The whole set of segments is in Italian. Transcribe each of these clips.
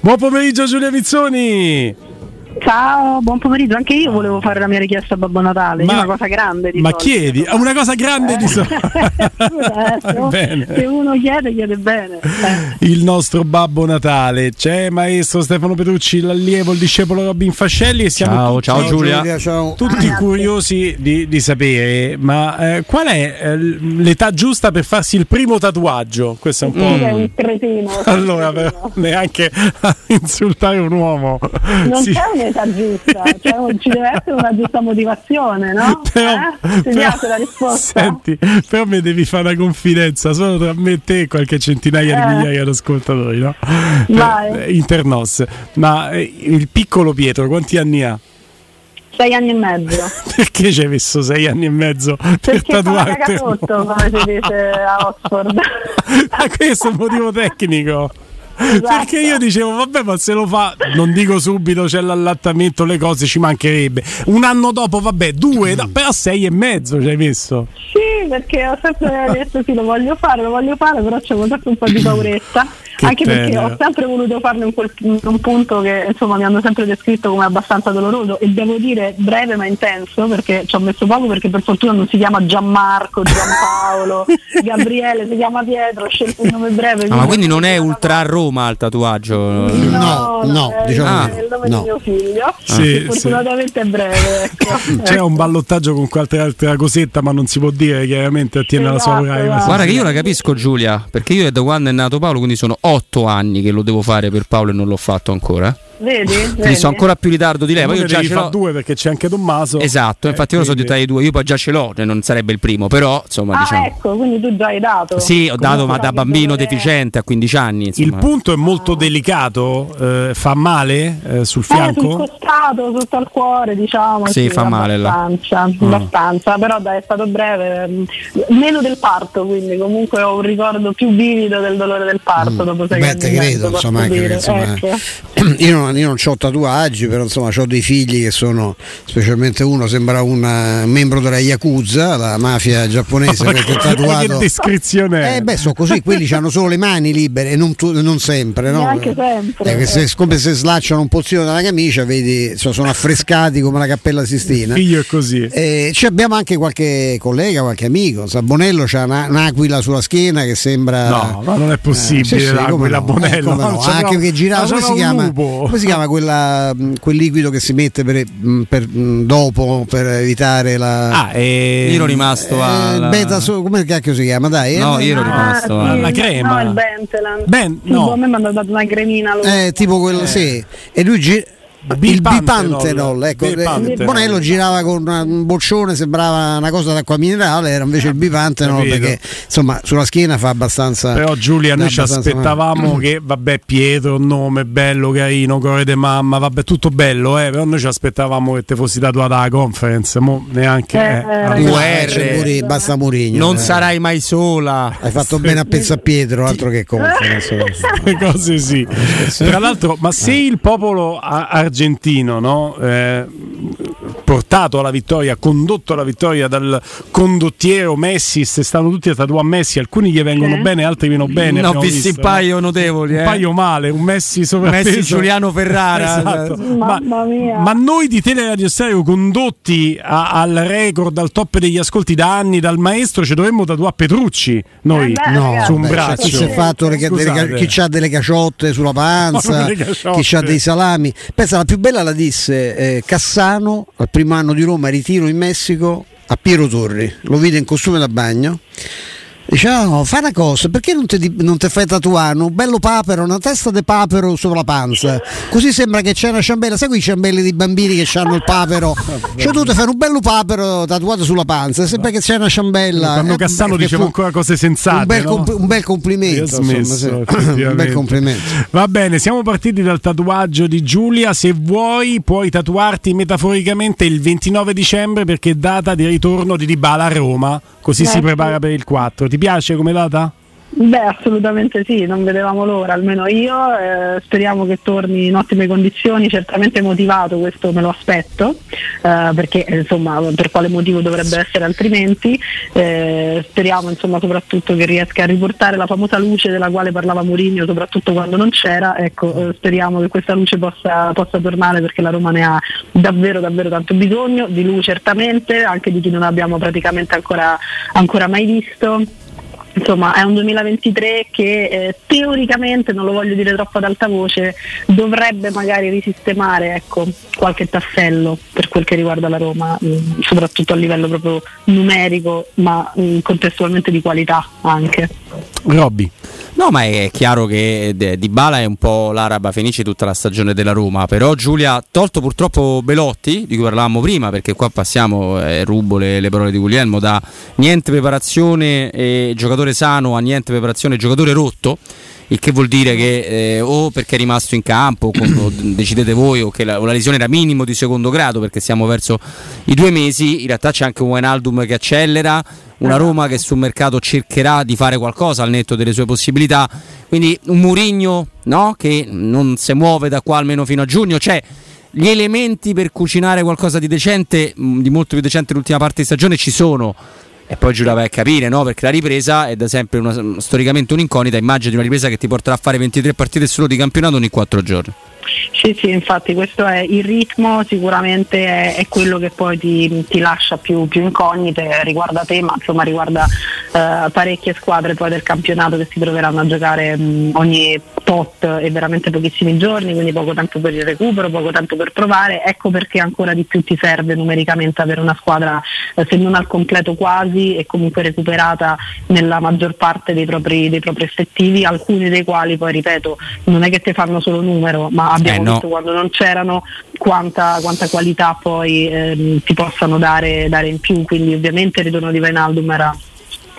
Buon pomeriggio Giulia Mizzoni. Ciao, buon pomeriggio. Anche io volevo fare la mia richiesta a Babbo Natale. Ma, una cosa grande di Ma solito. chiedi? È una cosa grande eh. di solito. bene. Se uno chiede, chiede bene. Eh. Il nostro Babbo Natale. C'è maestro Stefano Petrucci, l'allievo, il discepolo Robin Fascelli. E siamo ciao, tutti, ciao Giulia. ciao. tutti curiosi di, di, sapere, ma eh, qual è eh, l'età giusta per farsi il primo tatuaggio? Questo è un po'. Mm. È un cretino. Allora, però, neanche a insultare un uomo. Non sì. c'è giusta, cioè, ci deve essere una giusta motivazione, no? Però, eh? Ti piace la risposta? Senti, però mi devi fare una confidenza solo tra me e te e qualche centinaia Eh. di migliaia di ascoltatori, no? Vai. Eh, Internos. Ma eh, il piccolo Pietro quanti anni ha? Sei anni e mezzo. Perché ci hai messo sei anni e mezzo per Perché tatuarti? cagatotto, come si dice a Oxford. Ma questo è un motivo tecnico. Esatto. Perché io dicevo, vabbè, ma se lo fa, non dico subito c'è l'allattamento, le cose ci mancherebbe. Un anno dopo, vabbè, due, no, però sei e mezzo ci hai messo. Sì, perché ho sempre detto sì, lo voglio fare, lo voglio fare, però c'è sempre un po' di pauretta. Che anche perché tenero. ho sempre voluto farlo in, quel, in un punto che insomma mi hanno sempre descritto come abbastanza doloroso e devo dire breve ma intenso perché ci ho messo poco perché per fortuna non si chiama Gianmarco, Giampaolo, Gabriele, si chiama Pietro, ho scelto il nome breve. Ah, ma quindi non è ultra a Roma il tatuaggio? No, no, è, diciamo è il nome no. di mio figlio. Sì, che sì. fortunatamente è breve. Ecco. C'è un ballottaggio con qualche altra cosetta, ma non si può dire, chiaramente attiene alla sua Esatto, privacy. esatto. Guarda che io la capisco Giulia, perché io da quando è nato Paolo, quindi sono otto anni che lo devo fare per Paolo e non l'ho fatto ancora. Vedi? Quindi Vedi? sono ancora più in ritardo di lei, ma io già ce l'ho. due perché c'è anche Tommaso. Esatto, Eh, infatti io lo so di tra i due, io poi già ce l'ho, cioè non sarebbe il primo, però insomma Ah, diciamo. ecco, quindi tu già hai dato. Sì, ho dato, Comunque ma da bambino è. deficiente a 15 anni. Il Insomma. punto è molto delicato, eh, fa male eh, sul Eh, sul fianco? costato, sotto al cuore, diciamo. Sì, fa male là. abbastanza, abbastanza, però dai, è stato breve, mm, meno del parto, quindi comunque ho un ricordo più vivido del dolore del parto dopo sei Beh, te credo, insomma, anche insomma, Ecco. io non, io non ho tatuaggi, però insomma ho dei figli che sono, specialmente uno sembra un eh, membro della Yakuza, la mafia giapponese, perché è che tatuato. descrizione è? Eh beh, sono così, quelli hanno solo le mani libere e non, tu- non sempre, no? Neanche sempre. Eh, che se, come se slacciano un pozzino dalla camicia, vedi, insomma, sono affrescati come la cappella Sistina. Figlio è così. Eh, ci abbiamo anche qualche collega, qualche amico. Sabonello c'ha una- un'aquila sulla schiena che sembra. No, ma non è possibile, Eh, sì, sì, l'aquila come no, Bonello. eh, no, Anche che girava, ma come si, chiama, lupo. Come si chiama quella, mh, quel liquido che si mette per, mh, per, mh, dopo per evitare la. Ah, e... Io ero rimasto eh, alla... beta come cacchio si chiama? Dai, No, eh, io ero rimasto Ah, sì, alla crema. No, il Benteland. Ben- Tipo, no. A me mi hanno dato una cremina. lo- eh, tipo quello, sì. E lui gi- il Bipantenol. ecco, Bipantenol. eh, Bonello girava con un boccione, sembrava una cosa d'acqua minerale, era invece il bipantenol Capito. perché insomma sulla schiena fa abbastanza. Però Giulia, noi ci aspettavamo che, vabbè, Pietro, nome bello, carino, cuore de mamma, vabbè, tutto bello, eh, però noi ci aspettavamo che te fossi tatuata alla conference, mo neanche... Eh, eh. No, UR. c'è Muri- basta Murigno. Non eh. sarai mai sola. Hai fatto bene a pensare a Pietro, altro che conference. le cose sì. Tra l'altro, ma se il popolo a- argentino, no, eh, portato alla vittoria, condotto alla vittoria dal condottiero Messi, se stanno tutti a tatuare Messi, alcuni gli vengono Sì. bene, altri meno bene. Ne ho abbiamo visti un visto, no? paio notevoli. un eh. paio male, un Messi sovrappeso. Messi Giuliano Ferrara. Esatto. Ma, Mamma mia. ma noi di Teleradio Stereo condotti a- al record, al top degli ascolti da anni dal maestro, ci dovremmo tatuare Petrucci noi Eh beh, No, su un beh, braccio. Chi si è fatto le- delle chi ha delle caciotte sulla panza, chi ha dei salami. Pensa, la più bella la disse eh, Cassano al primo anno di Roma, ritiro in Messico a Piero Torri. Lo vide in costume da bagno. "Oh, fai una cosa, perché non ti, non ti fai tatuare un bello papero, una testa di papero sopra la panza? Così sembra che c'è una ciambella, sai quei ciambelli di bambini che hanno il papero? Cioè tu ti fai un bello papero tatuato sulla panza, sembra che c'è una ciambella. Quando Eh, Cassano diceva ancora cose sensate. un bel, no? compl- un bel complimento. smesso, insomma, sì. un bel complimento. Va bene, siamo partiti dal tatuaggio di Giulia. Se vuoi, puoi tatuarti metaforicamente il 29 dicembre perché è data di ritorno di Dybala a Roma. Così si Ecco. prepara per il 4. Ti piace come data? Beh, assolutamente sì, non vedevamo l'ora, almeno io. Eh, speriamo che torni in ottime condizioni, certamente motivato, questo me lo aspetto, eh, perché insomma per quale motivo dovrebbe essere altrimenti. Eh, speriamo insomma soprattutto che riesca a riportare la famosa luce della quale parlava Mourinho, soprattutto quando non c'era. Ecco, eh, speriamo che questa luce possa, possa tornare perché la Roma ne ha davvero davvero tanto bisogno, di lui certamente, anche di chi non abbiamo praticamente ancora, ancora mai visto insomma è un 2023 che eh, teoricamente, non lo voglio dire troppo ad alta voce, dovrebbe magari risistemare ecco, qualche tassello per quel che riguarda la Roma, mh, mm, soprattutto a livello proprio numerico, ma mh, mm, contestualmente di qualità anche. Robby. No, ma è chiaro che Di Bala è un po' l'araba fenice tutta la stagione della Roma, però Giulia, tolto purtroppo Belotti, di cui parlavamo prima, perché qua passiamo, eh, rubo le, le, parole di Guglielmo, da niente preparazione e giocatore sano a niente preparazione e giocatore rotto, il che vuol dire che eh, o perché è rimasto in campo, o decidete voi, o che la, o la, lesione era minimo di secondo grado, perché siamo verso i due mesi, in realtà c'è anche un Wijnaldum che accelera, una Roma che sul mercato cercherà di fare qualcosa al netto delle sue possibilità. Quindi un Murigno no? che non si muove da qua almeno fino a giugno. Cioè, gli elementi per cucinare qualcosa di decente, di molto più decente l'ultima parte di stagione ci sono. E poi Giulia vai a capire, no? Perché la ripresa è da sempre una, storicamente un'incognita. Immagini una ripresa che ti porterà a fare 23 partite solo di campionato ogni 4 giorni. Sì, sì, infatti questo è il ritmo, sicuramente è, è quello che poi ti, ti lascia più, più, incognite, riguarda te, ma insomma riguarda eh, parecchie squadre poi del campionato che si troveranno a giocare mh, ogni tot e veramente pochissimi giorni, quindi poco tempo per il recupero, poco tempo per provare, ecco perché ancora di più ti serve numericamente avere una squadra eh, se non al completo quasi e comunque recuperata nella maggior parte dei propri, dei propri effettivi, alcuni dei quali poi ripeto non è che ti fanno solo numero, ma abbiamo eh no. visto quando non c'erano quanta, quanta qualità poi ehm, ti possano dare, dare, in più, quindi ovviamente il ritorno di Vainaldum era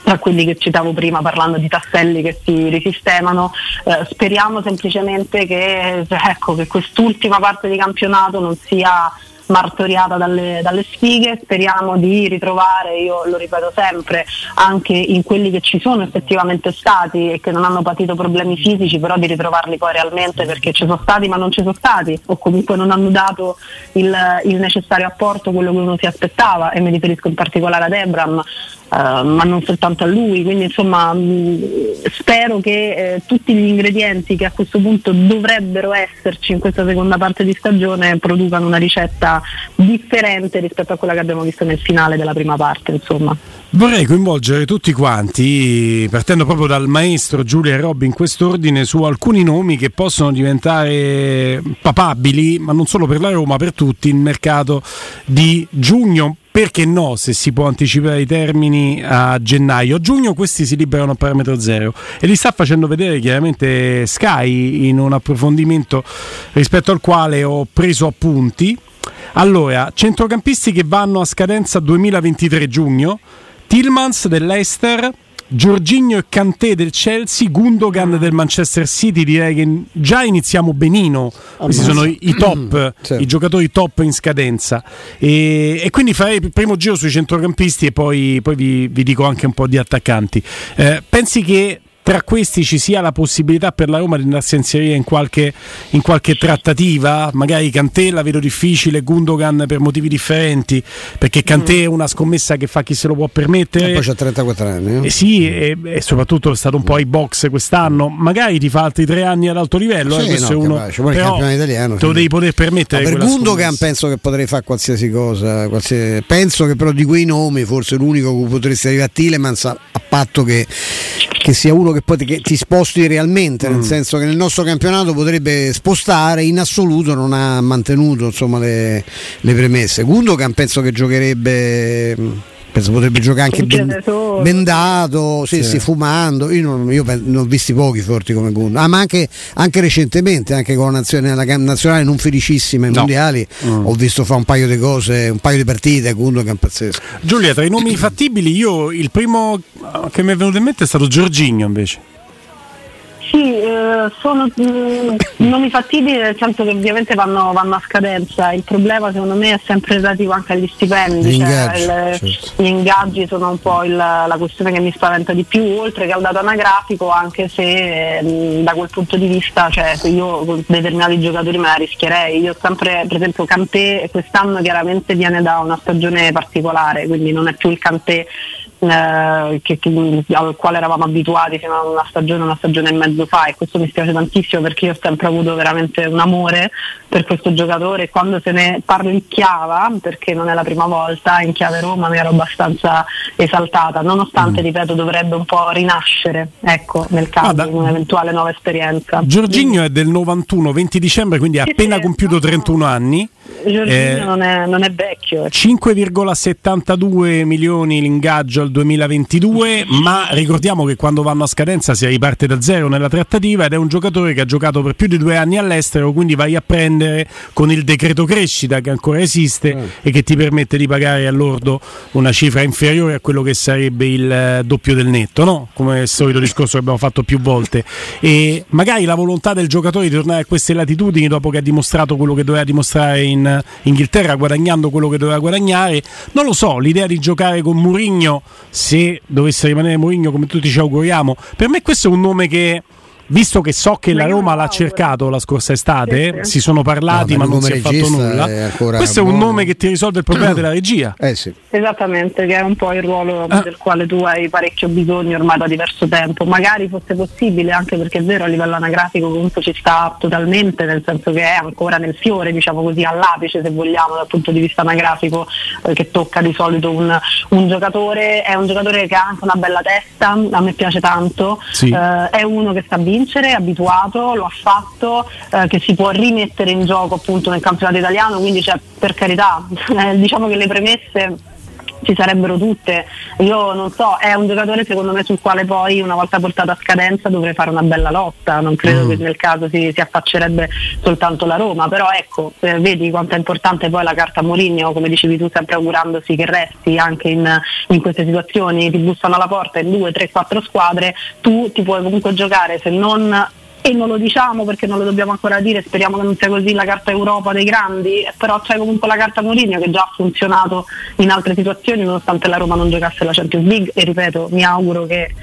tra quelli che citavo prima parlando di tasselli che si risistemano, eh, speriamo semplicemente che, ecco, che quest'ultima parte di campionato non sia martoriata dalle, dalle sfighe, speriamo di ritrovare, io lo ripeto sempre, anche in quelli che ci sono effettivamente stati e che non hanno patito problemi fisici, però di ritrovarli poi realmente perché ci sono stati ma non ci sono stati o comunque non hanno dato il, il necessario apporto, quello che uno si aspettava e mi riferisco in particolare ad Ebram, Uh, ma non soltanto a lui, quindi insomma mh, mm, spero che eh, tutti gli ingredienti che a questo punto dovrebbero esserci in questa seconda parte di stagione producano una ricetta differente rispetto a quella che abbiamo visto nel finale della prima parte. Insomma. Vorrei coinvolgere tutti quanti, partendo proprio dal maestro Giulia e Robby in quest'ordine, su alcuni nomi che possono diventare papabili, ma non solo per la Roma, per tutti, il mercato di giugno perché no se si può anticipare i termini a gennaio. A giugno questi si liberano a parametro zero e li sta facendo vedere chiaramente Sky in un approfondimento rispetto al quale ho preso appunti. Allora, centrocampisti che vanno a scadenza 2023 giugno, Tillmans dell'Ester, Giorginio e Kanté del Chelsea, Gundogan del Manchester City, direi che già iniziamo benino. Questi sono i, top, i giocatori top in scadenza. E, e, quindi farei il primo giro sui centrocampisti e poi, poi vi, vi, dico anche un po' di attaccanti. Eh, pensi che tra questi ci sia la possibilità per la Roma di andarsi a inserire in qualche, in qualche trattativa, magari Cantè vedo difficile, Gundogan per motivi differenti, perché Cantè è una scommessa che fa chi se lo può permettere. E poi c'ha 34 anni. Eh? Eh sì, e, e, soprattutto è stato un po' ai box quest'anno, magari ti fa altri tre anni ad alto livello, sì, eh, no, uno, però italiano, te lo devi poter permettere. Per Gundogan scommessa. penso che potrei fare qualsiasi cosa, qualsiasi... penso che però di quei nomi forse l'unico che potresti arrivare a Tilemans a patto che che sia uno che poi ti, che ti sposti realmente, mm. nel senso che nel nostro campionato potrebbe spostare, in assoluto non ha mantenuto insomma, le, le premesse. Gundogan penso che giocherebbe penso potrebbe giocare anche ben, bendato, sì, sì. sì, fumando. Io, non, io ne ho visti pochi forti come Gundogan, ah, ma anche, anche, recentemente, anche con la nazionale, nazionale non felicissima ai no. mondiali, mm. ho visto fare un paio di cose, un paio di partite. Gundogan pazzesco. Giulia, tra i nomi fattibili, io il primo che mi è venuto in mente è stato Giorginio invece. Sì, eh, sono mh, nomi fattibili nel senso che ovviamente vanno, vanno, a scadenza. Il problema secondo me è sempre relativo anche agli stipendi. Gli, cioè, ingaggi, il, certo. gli ingaggi sono un po' il, la questione che mi spaventa di più, oltre che al dato anagrafico, anche se mh, da quel punto di vista cioè, io con determinati giocatori me la rischierei. Io sempre, per esempio, Cantè quest'anno chiaramente viene da una stagione particolare, quindi non è più il Cantè eh, che, che, al quale eravamo abituati fino a una stagione, una stagione e mezzo fa e questo mi spiace tantissimo perché io ho sempre avuto veramente un amore per questo giocatore e quando se ne parlicchiava, perché non è la prima volta, in chiave Roma mi ero abbastanza esaltata, nonostante, mm. ripeto, dovrebbe un po' rinascere ecco, nel caso ah, di un'eventuale nuova esperienza. Giorginio è del 91, 20 dicembre, quindi ha appena compiuto 31 anni. Giorginio eh, non, è, non, è, vecchio. 5,72 milioni l'ingaggio al 2022, ma ricordiamo che quando vanno a scadenza si riparte da zero nella trattativa ed è un giocatore che ha giocato per più di due anni all'estero, quindi vai a prendere con il decreto crescita che ancora esiste mm. e che ti permette di pagare all'ordo una cifra inferiore a quello che sarebbe il eh, doppio del netto, no? come il solito discorso che abbiamo fatto più volte. E magari la volontà del giocatore di tornare a queste latitudini dopo che ha dimostrato quello che doveva dimostrare in Inghilterra, guadagnando quello che doveva guadagnare, non lo so, l'idea di giocare con Murigno, se dovesse rimanere Murigno come tutti ci auguriamo, per me questo è un nome che visto che so che ma la Roma l'ha cercato la scorsa estate, sì, si sono parlati no, ma non si è fatto nulla. È Questo buono. è un nome che ti risolve il problema della regia. Eh sì. Esattamente, che è un po' il ruolo ah. del quale tu hai parecchio bisogno ormai da diverso tempo. Magari fosse possibile, anche perché è vero a livello anagrafico comunque ci sta totalmente, nel senso che è ancora nel fiore, diciamo così, all'apice se vogliamo dal punto di vista anagrafico, eh, che tocca di solito un, un, giocatore, è un giocatore che ha anche una bella testa, a me piace tanto, sì. eh, è uno che sta vincere, è abituato, lo ha fatto, eh, che si può rimettere in gioco appunto nel campionato italiano, quindi cioè, per carità, eh, diciamo che le premesse ci sarebbero tutte. Io non so, è un giocatore secondo me sul quale poi una volta portato a scadenza dovrei fare una bella lotta, non credo mm. che nel caso si, si, affaccerebbe soltanto la Roma, però ecco, eh, vedi quanto è importante poi la carta Mourinho, come dicevi tu sempre augurandosi che resti anche in, in queste situazioni, ti bussano alla porta in due, tre, quattro squadre, tu ti puoi comunque giocare se non e non lo diciamo perché non lo dobbiamo ancora dire, speriamo che non sia così la carta Europa dei grandi, però c'è comunque la carta Mourinho che già ha funzionato in altre situazioni nonostante la Roma non giocasse la Champions League e ripeto, mi auguro che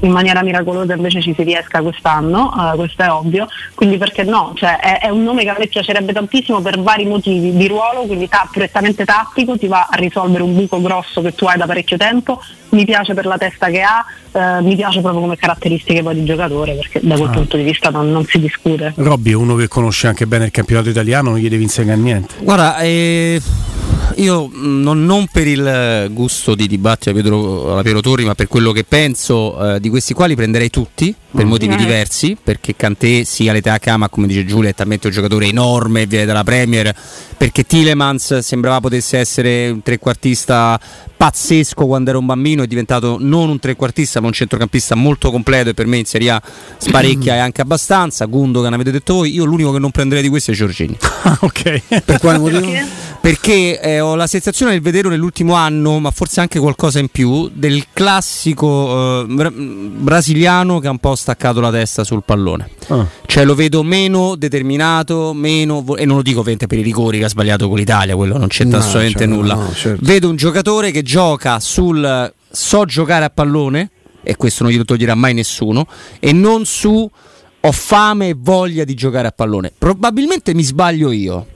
in maniera miracolosa invece ci si riesca quest'anno, uh, questo è ovvio, quindi perché no? Cioè, è, è, un nome che a me piacerebbe tantissimo per vari motivi di ruolo, quindi ta- prettamente tattico, ti va a risolvere un buco grosso che tu hai da parecchio tempo, mi piace per la testa che ha, uh, mi piace proprio come caratteristiche poi di giocatore perché da quel ah. punto di vista non, non, si discute. Robby è uno che conosce anche bene il campionato italiano, non gli devi insegnare niente. Guarda, eh, io mm, non, non, per il gusto di dibattito alla Piero Torri, ma per quello che penso eh, di questi qua li prenderei tutti per mm. motivi mm. diversi, perché Cantè sia l'età che ama, come dice Giulia, è talmente un giocatore enorme, viene dalla Premier, perché Tilemans sembrava potesse essere un trequartista pazzesco quando era un bambino, è diventato non un trequartista ma un centrocampista molto completo e per me in Serie A sparecchia e anche abbastanza. Gundogan avete detto voi, io l'unico che non prenderei di questi è Giorgini. ok. Per quale motivo? Perché eh, ho la sensazione di vederlo nell'ultimo anno, ma forse anche qualcosa in più, del classico eh, bra- brasiliano che ha un po' staccato la testa sul pallone. Ah. Cioè lo vedo meno determinato, meno vo- e non lo dico ovviamente per i rigori che ha sbagliato con l'Italia, quello non c'entra no, assolutamente cioè, nulla. No, certo. Vedo un giocatore che gioca sul so giocare a pallone, e questo non glielo toglierà mai nessuno, e non su ho fame e voglia di giocare a pallone. Probabilmente mi sbaglio io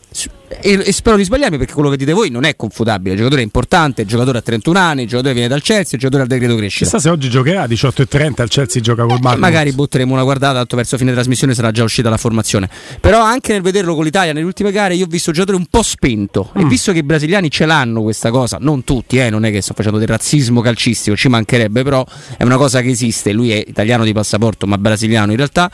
e, e, spero di sbagliarmi perché quello che dite voi non è confutabile. Il giocatore è importante, il giocatore ha 31 anni, il giocatore viene dal Chelsea, il giocatore ha decreto crescita. Chissà se oggi giocherà a 18.30 il Chelsea gioca col Malmo. magari butteremo una guardata, tanto verso fine trasmissione sarà già uscita la formazione. Però anche nel vederlo con l'Italia nelle ultime gare io ho visto un giocatore un po' spento mm. e visto che i brasiliani ce l'hanno questa cosa, non tutti, eh, non è che sto facendo del razzismo calcistico, ci mancherebbe, però è una cosa che esiste, lui è italiano di passaporto ma brasiliano in realtà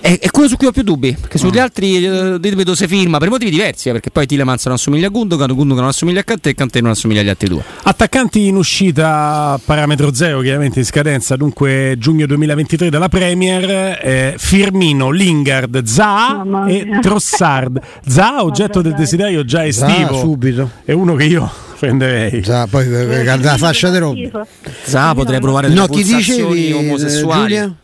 è, è, quello su cui ho più dubbi. Perché sugli mm. altri eh, vedo se firma per motivi diversi. Eh, perché poi Tilemans non assomiglia a Gundogan, Gundogan non assomiglia a Kanté e Kanté non assomiglia agli altri due. Attaccanti in uscita, parametro zero, chiaramente in scadenza, dunque giugno 2023 dalla Premier. Eh, Firmino, Lingard, Za e Trossard. Za, oggetto del desiderio già estivo. Za, subito. È uno che io prenderei. Za, poi eh, la fascia di roba. Za potrei provare no, chi dicevi, omosessuali. Giulia?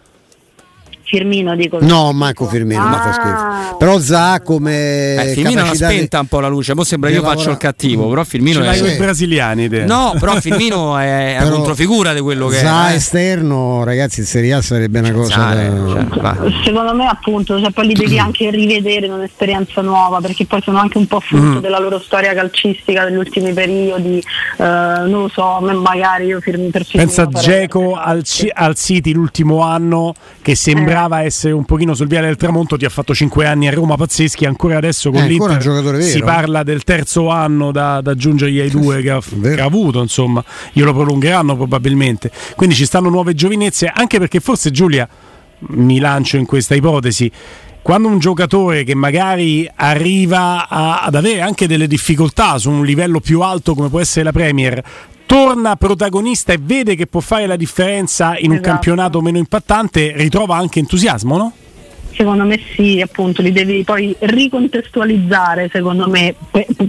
Firmino dico. No, manco Firmino, ma fa Ah. schifo. Però Za come Eh, Firmino l'ha capacità di- spenta un po' la luce, mo sembra di io faccio lavorare. il cattivo, però Firmino è... i brasiliani te. No, però Firmino è la Però controfigura di quello che Za è. eh. esterno, ragazzi, in Serie A sarebbe una cosa Zare, da- cioè. Secondo me appunto, cioè, poi li devi anche rivedere in un'esperienza nuova perché poi sono anche un po' frutto della loro storia calcistica degli ultimi periodi, eh, non lo so, magari io firmi per Firmino Pensa Geco al, Ci- al City l'ultimo anno che sembrava Eh. Essere un pochino sul viale del tramonto, ti ha fatto 5 anni a Roma pazzeschi, ancora adesso con ancora l'Inter si parla del terzo anno da, da aggiungergli ai due che ha, che ha avuto, insomma, glielo prolungheranno probabilmente. Quindi ci stanno nuove giovinezze, anche perché forse Giulia, mi lancio in questa ipotesi, quando un giocatore che magari arriva a- ad avere anche delle difficoltà su un livello più alto come può essere la Premier, torna protagonista e vede che può fare la differenza in un Esatto. campionato meno impattante, ritrova anche entusiasmo, no? Secondo me sì, appunto, li devi poi ricontestualizzare, secondo me,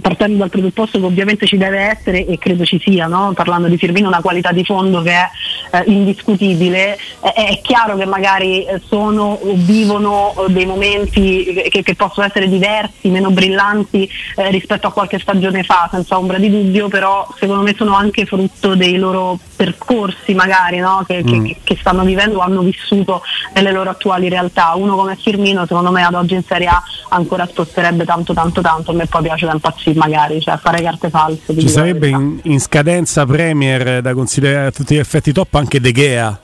partendo dal presupposto che ovviamente ci deve essere e credo ci sia, no? parlando di Firmino, una qualità di fondo che è eh, indiscutibile. Eh, è chiaro che magari eh, sono o vivono eh, dei momenti che, che possono essere diversi, meno brillanti eh, rispetto a qualche stagione fa, senza ombra di dubbio, però secondo me sono anche frutto dei loro percorsi magari no? che, che- Mm. che- che stanno vivendo o hanno vissuto nelle loro attuali realtà. Uno come Firmino secondo me ad oggi in Serie A ancora sposterebbe tanto tanto tanto, a me poi piace da impazzire magari, cioè fare carte false. Ci sarebbe in, in scadenza Premier da considerare a tutti gli effetti top anche De Gea,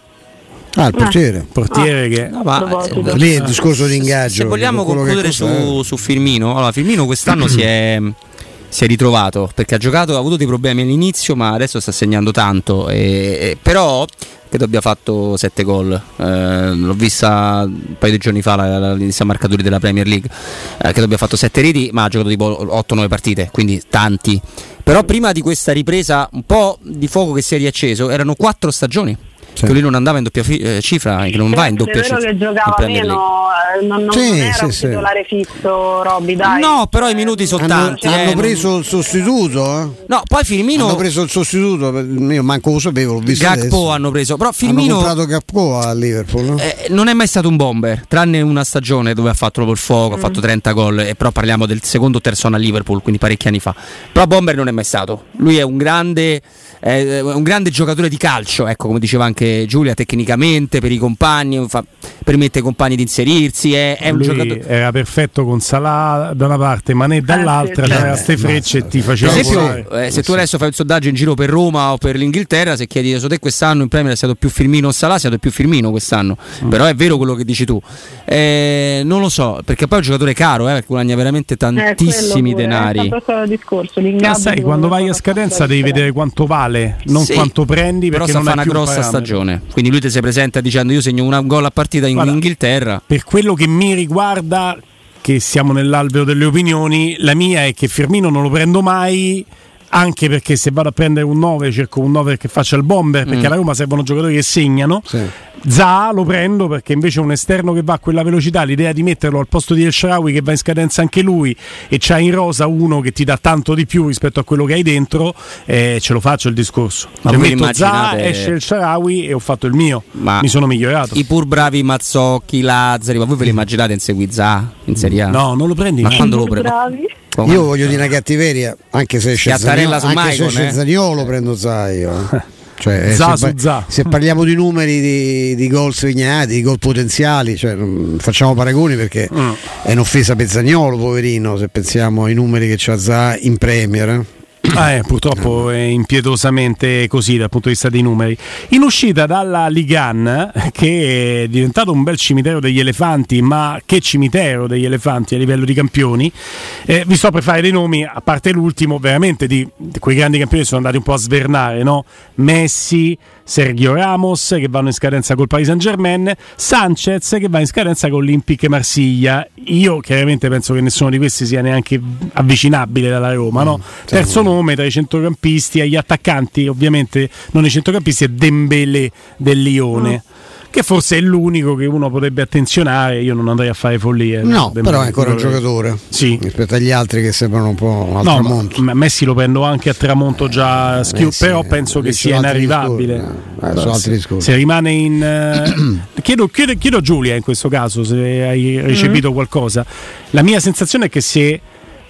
Ah, il portiere. portiere che No, ma, eh, Lì è il discorso di ingaggio. Se vogliamo concludere su, eh. su Firmino, allora Firmino quest'anno si, è, si è ritrovato perché ha giocato, ha avuto dei problemi all'inizio, ma adesso sta segnando tanto. E, e- però credo abbia fatto 7 gol. Eh, l'ho vista un paio di giorni fa la- l'inizio marcatori della Premier League. Eh, credo abbia fatto 7 reti, ma ha giocato tipo 8-9 partite, quindi tanti. Però prima di questa ripresa, un po' di fuoco che si è riacceso, erano 4 stagioni. Sì. Che lui non andava in doppia fi- eh, cifra, che non va in È doppia vero cifra. che in giocava Premier League. meno, eh, non, non Sì, era sì, un titolare fisso, Robby, dai. No, però i minuti sono Hanno, tanti. eh, hanno non- preso il sostituto, eh? No, poi Firmino. Hanno preso il sostituto, io manco lo sapevo, l'ho visto Gakpo adesso. hanno preso. Però Hanno Firmino comprato Gakpo a Liverpool, no? eh, non è mai stato un bomber, tranne una stagione dove ha fatto proprio il fuoco, ha Mm. fatto 30 gol. E però parliamo del secondo o terzo anno a Liverpool, quindi parecchi anni fa. Però bomber non è mai stato. Lui è un grande. è un grande giocatore di calcio, ecco come diceva anche Giulia, tecnicamente per i compagni, fa- permette ai compagni di inserirsi, è, è un giocatore. era perfetto con Salah da una parte, Mané dall'altra, sì, c'aveva certo. ste frecce e ti Per faceva esempio, volare. eh, se tu adesso fai un sondaggio in giro per Roma o per l'Inghilterra, se chiedi su te quest'anno in Premier è stato più Firmino o Salah, è stato più Firmino quest'anno. Mm. Però è vero quello che dici tu. Eh, non lo so, perché poi è un giocatore caro, eh, perché guadagna veramente Eh, tantissimi pure, denari. È il discorso, Ma l'ingaggio sai, quando vai fa a scadenza devi vedere quanto vale, non Sì, quanto prendi, Però sta a non fare hai una grossa parametri. stagione. Quindi lui ti si presenta dicendo io segno un gol a partita in Guarda, Inghilterra. Per quello che mi riguarda, che siamo nell'alveo delle opinioni, la mia è che Firmino non lo prendo mai. Anche perché se vado a prendere un 9 cerco un 9 che faccia il bomber perché Mm. alla Roma servono giocatori che segnano Sì. Za lo prendo perché invece un esterno che va a quella velocità, l'idea di metterlo al posto di El Sharawi che va in scadenza anche lui e c'ha in rosa uno che ti dà tanto di più rispetto a quello che hai dentro, eh, ce lo faccio il discorso. Ma Cioè, voi metto Za, immaginate- esce El Sharawi e ho fatto il mio, Ma mi sono migliorato. I pur bravi Mazzocchi, Lazzari, ma voi ve li immaginate in Seguizza in Serie A? No, non lo prendi Ma mai. quando lo prendo? Come? Io voglio dire una cattiveria, anche se c'è Zaniolo, su anche se Maicon, c'è eh. Zaniolo prendo Zaio. Cioè, eh, Za se, su Za. se parliamo di numeri di, di gol segnati, di gol potenziali, cioè, non facciamo paragoni perché Mm. è un'offesa per Zagnolo, poverino, se pensiamo ai numeri che c'ha Za in Premier. eh. Ah, eh, purtroppo è impietosamente così dal punto di vista dei numeri. In uscita dalla Ligan, che è diventato un bel cimitero degli elefanti, ma che cimitero degli elefanti a livello di campioni, eh, vi sto per fare dei nomi, a parte l'ultimo, veramente di, di quei grandi campioni sono andati un po' a svernare, no? Messi, Sergio Ramos che vanno in scadenza col Paris Saint Germain, Sanchez che va in scadenza con l'Olympique Marsiglia. Io chiaramente penso che nessuno di questi sia neanche avvicinabile dalla Roma, no? Terzo nome tra i centrocampisti e gli attaccanti, ovviamente non i centrocampisti, è Dembélé del Lione. Che forse è l'unico che uno potrebbe attenzionare. Io non andrei a fare follie. No, eh, però è ancora un giocatore. Sì. Rispetto agli altri che sembrano un po' al No, tramonto. ma Messi lo prendo anche a tramonto già schiu- Messi, però penso lì che sia inarrivabile. discorsi, eh, sono altri se, discorsi. se rimane in eh, chiedo, chiedo- chiedo a Giulia in questo caso se hai recepito qualcosa. La mia sensazione è che se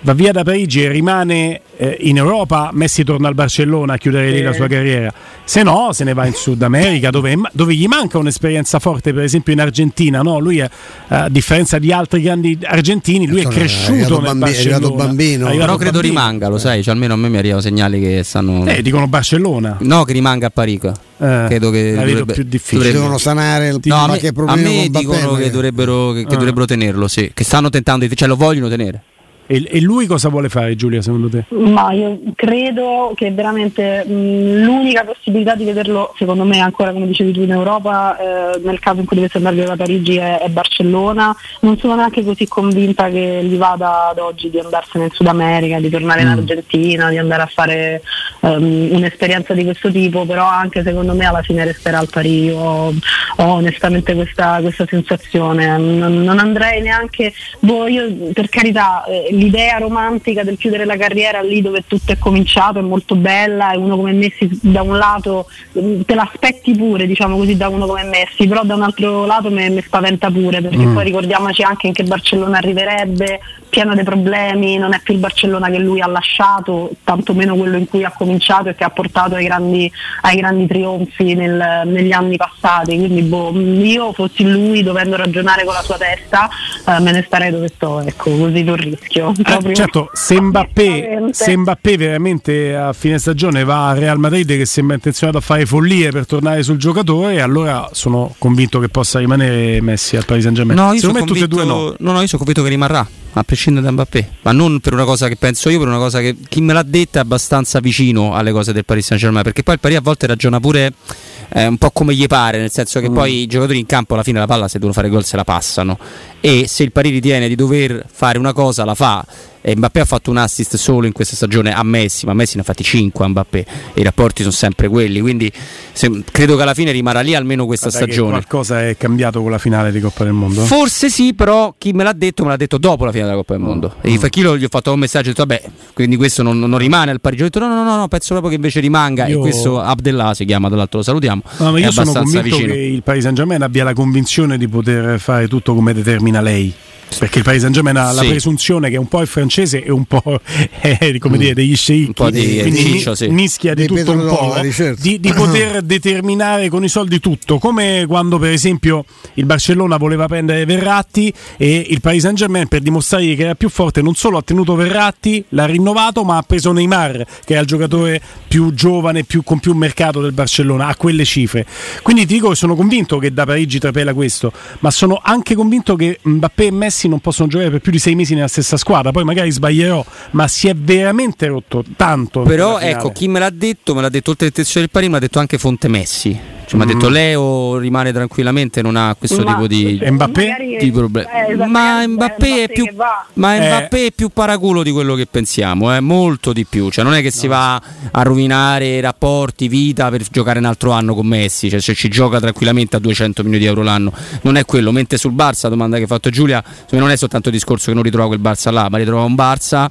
va via da Parigi e rimane eh, in Europa, Messi torna al Barcellona a chiudere lì Sì. la sua carriera. Se no, se ne va in Sud America, dove, dove gli manca un'esperienza forte, per esempio in Argentina. No? Lui, è, eh, a differenza di altri grandi argentini, lui è è cresciuto arrivato nel bambi- è Barcellona. arrivato bambino. È arrivato Però credo bambino. rimanga, lo sai, cioè, almeno a me mi arrivano segnali che stanno... Eh, dicono Barcellona. No, che rimanga a Parigi. Eh, Credo che la vedo dovrebbe- più difficile. dovrebbe- Devono sanare il No, a me, a me dicono che dovrebbero, che, che Ah. dovrebbero tenerlo, sì. Che stanno tentando di... cioè lo vogliono tenere. E, e lui cosa vuole fare, Giulia, secondo te? Ma io credo che veramente mh, l'unica possibilità di vederlo, secondo me, ancora come dicevi tu in Europa, eh, nel caso in cui dovesse andare via da Parigi è, è Barcellona. Non sono neanche così convinta che gli vada ad oggi di andarsene in Sud America, di tornare in Argentina, di andare a fare ehm, un'esperienza di questo tipo, però anche secondo me alla fine resterà al Parigi. Io Ho, ho onestamente questa, questa sensazione. Non, non andrei neanche, boh, io per carità, eh, l'idea romantica del chiudere la carriera lì dove tutto è cominciato è molto bella e uno come Messi da un lato eh, te l'aspetti pure, diciamo così, da uno come Messi, però da un altro lato mi spaventa pure perché poi ricordiamoci anche in che Barcellona arriverebbe, pieno dei problemi, non è più il Barcellona che lui ha lasciato, tantomeno quello in cui ha cominciato e che ha portato ai grandi, ai grandi trionfi nel- negli anni passati. Quindi boh, io fossi lui dovendo ragionare con la sua testa, eh, me ne starei dove sto, ecco, così non rischio. Eh, Proprio- certo, se Mbappé, se Mbappé veramente a fine stagione va a Real Madrid che sembra intenzionato a fare follie per tornare sul giocatore, allora sono convinto che possa rimanere Messi al Paris Saint Germain. No, io sono e convinto, due no. no, no, io sono convinto che rimarrà, a prescindere da Mbappé, ma non per una cosa che penso io, per una cosa che chi me l'ha detta è abbastanza vicino alle cose del Paris Saint Germain, perché poi il Paris a volte ragiona pure eh, un po' come gli pare, nel senso che poi i giocatori in campo alla fine la palla se devono fare gol se la passano e se il Paris ritiene di dover fare una cosa la fa. E Mbappé ha fatto un assist solo in questa stagione a Messi, ma Messi ne ha fatti 5 a Mbappé e i rapporti sono sempre quelli, quindi se- credo che alla fine rimarrà lì almeno questa Guarda stagione. Qualcosa è cambiato con la finale di Coppa del Mondo? Forse sì, però chi me l'ha detto me l'ha detto dopo la fine della Coppa del Mondo. Mm. E Fachilo gli ho fatto un messaggio e ho detto vabbè, quindi questo non, non rimane al Parigi. Ho detto no, no, no, no, penso proprio che invece rimanga. Io- E questo Abdellah si chiama, dall'altro lo salutiamo. No, ma io sono convinto vicino. che il Paris Saint Germain abbia la convinzione di poter fare tutto come determina lei. Perché il Paris Saint Germain ha la presunzione che un po' è francese e un po' è come dire, degli sceicchi, Un di- quindi di ciccio, sì. mischia di Dei tutto un po', petrodollari, certo. di, di poter determinare con i soldi tutto, come quando per esempio il Barcellona voleva prendere Verratti e il Paris Saint Germain per dimostrargli che era più forte non solo ha tenuto Verratti, l'ha rinnovato, ma ha preso Neymar che era il giocatore più giovane, più, con più mercato del Barcellona, a quelle cifre. Quindi ti dico che sono convinto che da Parigi trapela questo, ma sono anche convinto che Mbappé e Messi non possono giocare per più di sei mesi nella stessa squadra, poi magari sbaglierò, ma si è veramente rotto tanto. Però ecco, chi me l'ha detto, me l'ha detto oltre l'intenzione del Parigi, me l'ha detto anche Fonte Messi. Cioè, mi ha Mm. detto Leo rimane tranquillamente, non ha questo Ma- tipo di, E Mbappé? di problemi. eh, ma Mbappé, è più, ma Eh. Mbappé è più paraculo di quello che pensiamo, eh, molto di più. Cioè, non è che si va a rovinare rapporti, vita per giocare un altro anno con Messi. Cioè, se ci gioca tranquillamente a 200 milioni di euro l'anno, non è quello. Mentre sul Barça, domanda che ha fatto Giulia, secondo me non è soltanto il discorso che non ritrova quel Barça là, ma ritrova un Barça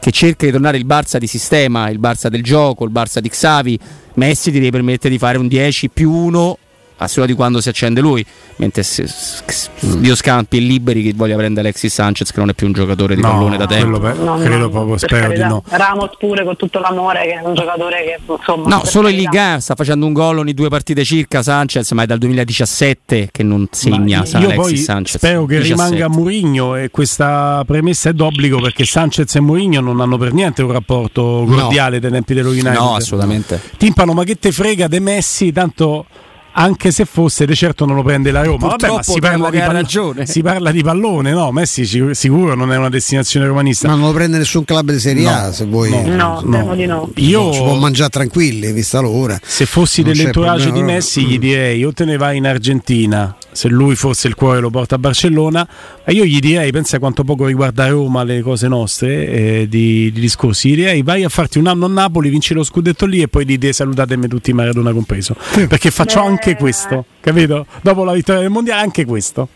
che cerca di tornare il Barça di sistema, il Barça del gioco, il Barça di Xavi. Messi ti deve permettere di fare un 10 più 1 a seconda di quando si accende lui, mentre se, se- Dio scampi e liberi che voglia prendere Alexis Sanchez che non è più un giocatore di No, pallone da tempo. quello per- No, credo no, proprio, per spero di carità. no. Ramos pure con tutto l'amore che è un giocatore che insomma No, solo in. Liga 1 sta facendo un gol ogni due partite circa Sanchez, ma è dal 2017 che non segna Ma Sa- io Alexis poi Sanchez. spero che 17. rimanga Mourinho e questa premessa è d'obbligo perché Sanchez e Mourinho non hanno per niente un rapporto cordiale dai tempi dello United. No, assolutamente. Timpano, ma che te frega de Messi? Tanto anche se fosse, di certo non lo prende la Roma. Vabbè, ma si parla, di pallone, ragione. si parla di pallone, no? Messi sicuro, non è una destinazione romanista. Ma non lo prende nessun club di Serie A No, se vuoi. No, temo di no. Io Si può mangiare tranquilli, vista l'ora. se fossi Non dell'entourage di. Messi gli direi o te ne vai in Argentina se lui forse il cuore lo porta a Barcellona, e io gli direi, pensa quanto poco riguarda Roma le cose nostre eh, di, di, discorsi, gli direi vai a farti un anno a Napoli, vinci lo scudetto lì e poi dite salutatemi tutti Maradona compreso, perché faccio Beh. anche questo, capito? Dopo la vittoria del mondiale anche questo.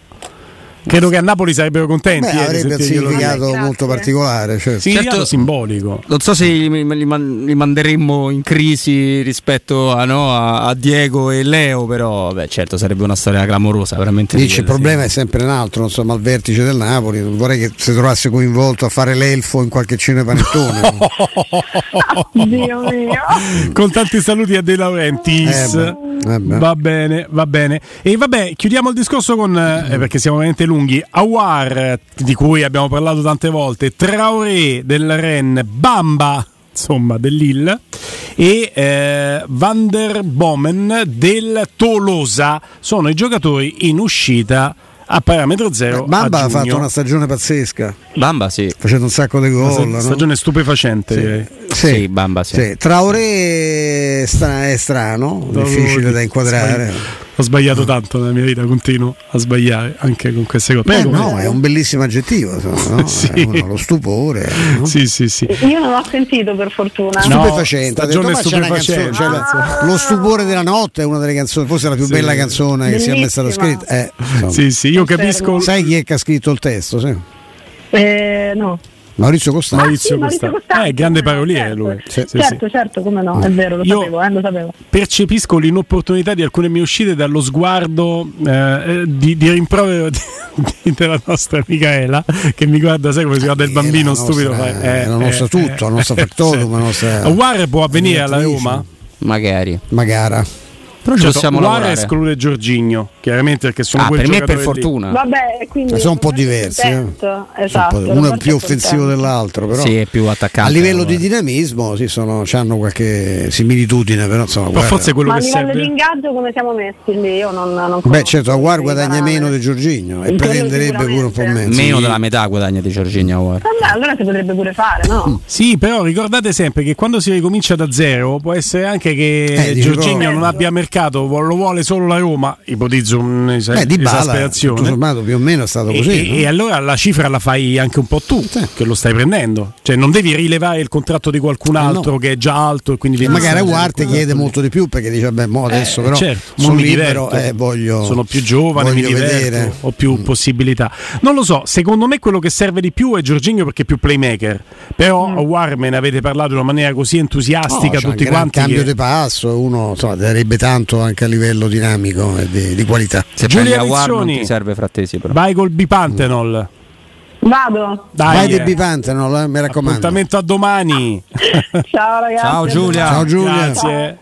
Credo che a Napoli sarebbero contenti. Beh, eh, avrebbe un significato Grazie. molto particolare. Certo. Certo- simbolico. Non so se li, li man- li manderemmo in crisi rispetto a, no, a- a Diego e Leo, però beh, certo sarebbe una storia clamorosa, veramente. Dice, il problema sì. è sempre un altro, insomma, al vertice del Napoli. Non vorrei che si trovasse coinvolto a fare l'elfo in qualche cinepanettone. Dio mio. Con tanti saluti a De Laurentiis. Eh, eh. Va bene, va bene. E vabbè, chiudiamo il discorso con, eh, perché siamo veramente lunghi, Awar, eh, di cui abbiamo parlato tante volte, Traoré del Ren, Bamba, insomma, dell'Ill, e eh, Van der Bomen del Tolosa. Sono i giocatori in uscita a parametro zero. Bamba ha fatto una stagione pazzesca, Bamba sì. facendo un sacco di Una gol. no? stagione stupefacente, direi. Sì, Bamba sì. Sì, Traoré è, stra- è strano, No, difficile no, da inquadrare. Ho sbagliato tanto nella mia vita, continuo a sbagliare anche con queste cose. Eh, Prego, no, è un bellissimo aggettivo, no? Sì. Uno- lo stupore. no? Sì, sì, sì. Io non ho sentito per fortuna. No, Stupefacente, ha detto, stupefacente. canzone, c'è la- lo stupore della notte è una delle canzoni, forse la più Sì. bella canzone che sia mai stata Bellissima. scritta. Eh. Sì, sì, io capisco. Sai chi è che ha scritto il testo? Sì. Eh, no. Maurizio Costanzo. Maurizio Ah, sì, Maurizio Costanzo. Costanzo, Eh, grande no, paroliere certo. lui. Sì. Sì, certo, sì. certo, come no, è vero, lo Io- sapevo, eh, lo sapevo. Percepisco l'inopportunità di alcune mie uscite dallo sguardo eh, di, di rimprovero di- di- della nostra Michaela che mi guarda, sai come si guarda il Eh, bambino la stupido. nostra- eh, è la nostra eh, tutto, la nostra factotum, la nostra War può avvenire alla. Roma? Magari. Magara. Però ci Certo, possiamo War lavorare. esclude Giorginio, chiaramente perché sono Ah, per me per fortuna. Vabbè, quindi Ma sono un po' diversi. eh. Esatto, un po'- uno è più offensivo dell'altro, però. Sì, è più attaccante. A livello di dinamismo, sì, sono, hanno qualche similitudine, però insomma. Ma forse quello Ma a che livello serve di ingaggio come siamo messi lì? Io non, non Beh, certo, Aguar guadagna meno di Giorginio e pretenderebbe pure un po' meno. Meno Sì. della metà guadagna di Giorginio War. Vabbè, allora si potrebbe pure fare, no? Sì, però ricordate sempre che quando si ricomincia da zero può essere anche che Eh, proprio. non abbia mercato, lo vuole solo la Roma, ipotizzo Beh, di Bala, tutto un'esasperazione. sommato più o meno è stato E, così. e- no? e allora la cifra la fai anche un po' tu, Sì. che lo stai prendendo. Cioè non devi rilevare il contratto di qualcun Eh, no. altro che è già alto e quindi viene Magari messo Aguar nel ti contratto chiede molto di più perché dice, vabbè, mo adesso Eh, però certo, sono libero diverto. eh, voglio, sono più giovane, mi diverto, vedere. ho più possibilità. Non lo so, secondo me quello che serve di più è Giorginio perché è più playmaker. Però Mm. Aguar me ne avete parlato in una maniera così No, entusiastica un tutti quanti cambio che- di passo, uno insomma, darebbe tanto anche a livello dinamico e di, di qualità. Se Giulia Rizzoni. ti serve frattesi però. Vai col bipantenol. Vado. Dai, Vai eh. di Bipante, no, mi raccomando. appuntamento a domani. Ciao ragazzi. Ciao Giulia. Ciao Giulia. Grazie.